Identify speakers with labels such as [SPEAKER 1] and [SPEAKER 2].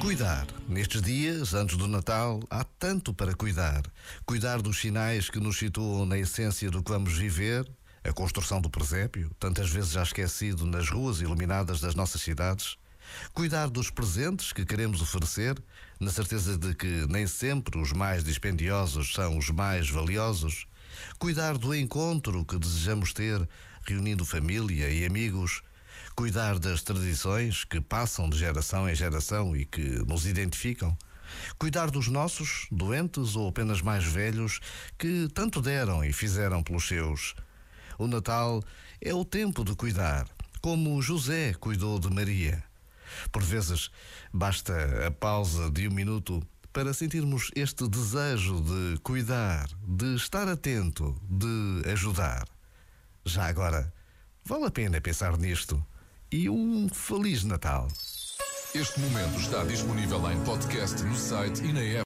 [SPEAKER 1] Cuidar. Nestes dias, antes do Natal, há tanto para cuidar. Cuidar dos sinais que nos situam na essência do que vamos viver, a construção do presépio, tantas vezes já esquecido nas ruas iluminadas das nossas cidades. Cuidar dos presentes que queremos oferecer, na certeza de que nem sempre os mais dispendiosos são os mais valiosos. Cuidar do encontro que desejamos ter, reunindo família e amigos cuidar das tradições que passam de geração em geração e que nos identificam, cuidar dos nossos, doentes ou apenas mais velhos, que tanto deram e fizeram pelos seus. O Natal é o tempo de cuidar, como José cuidou de Maria. Por vezes, basta a pausa de um minuto para sentirmos este desejo de cuidar, de estar atento, de ajudar. Já agora, vale a pena pensar nisto e um Feliz Natal.
[SPEAKER 2] Este momento está disponível em podcast no site e na app.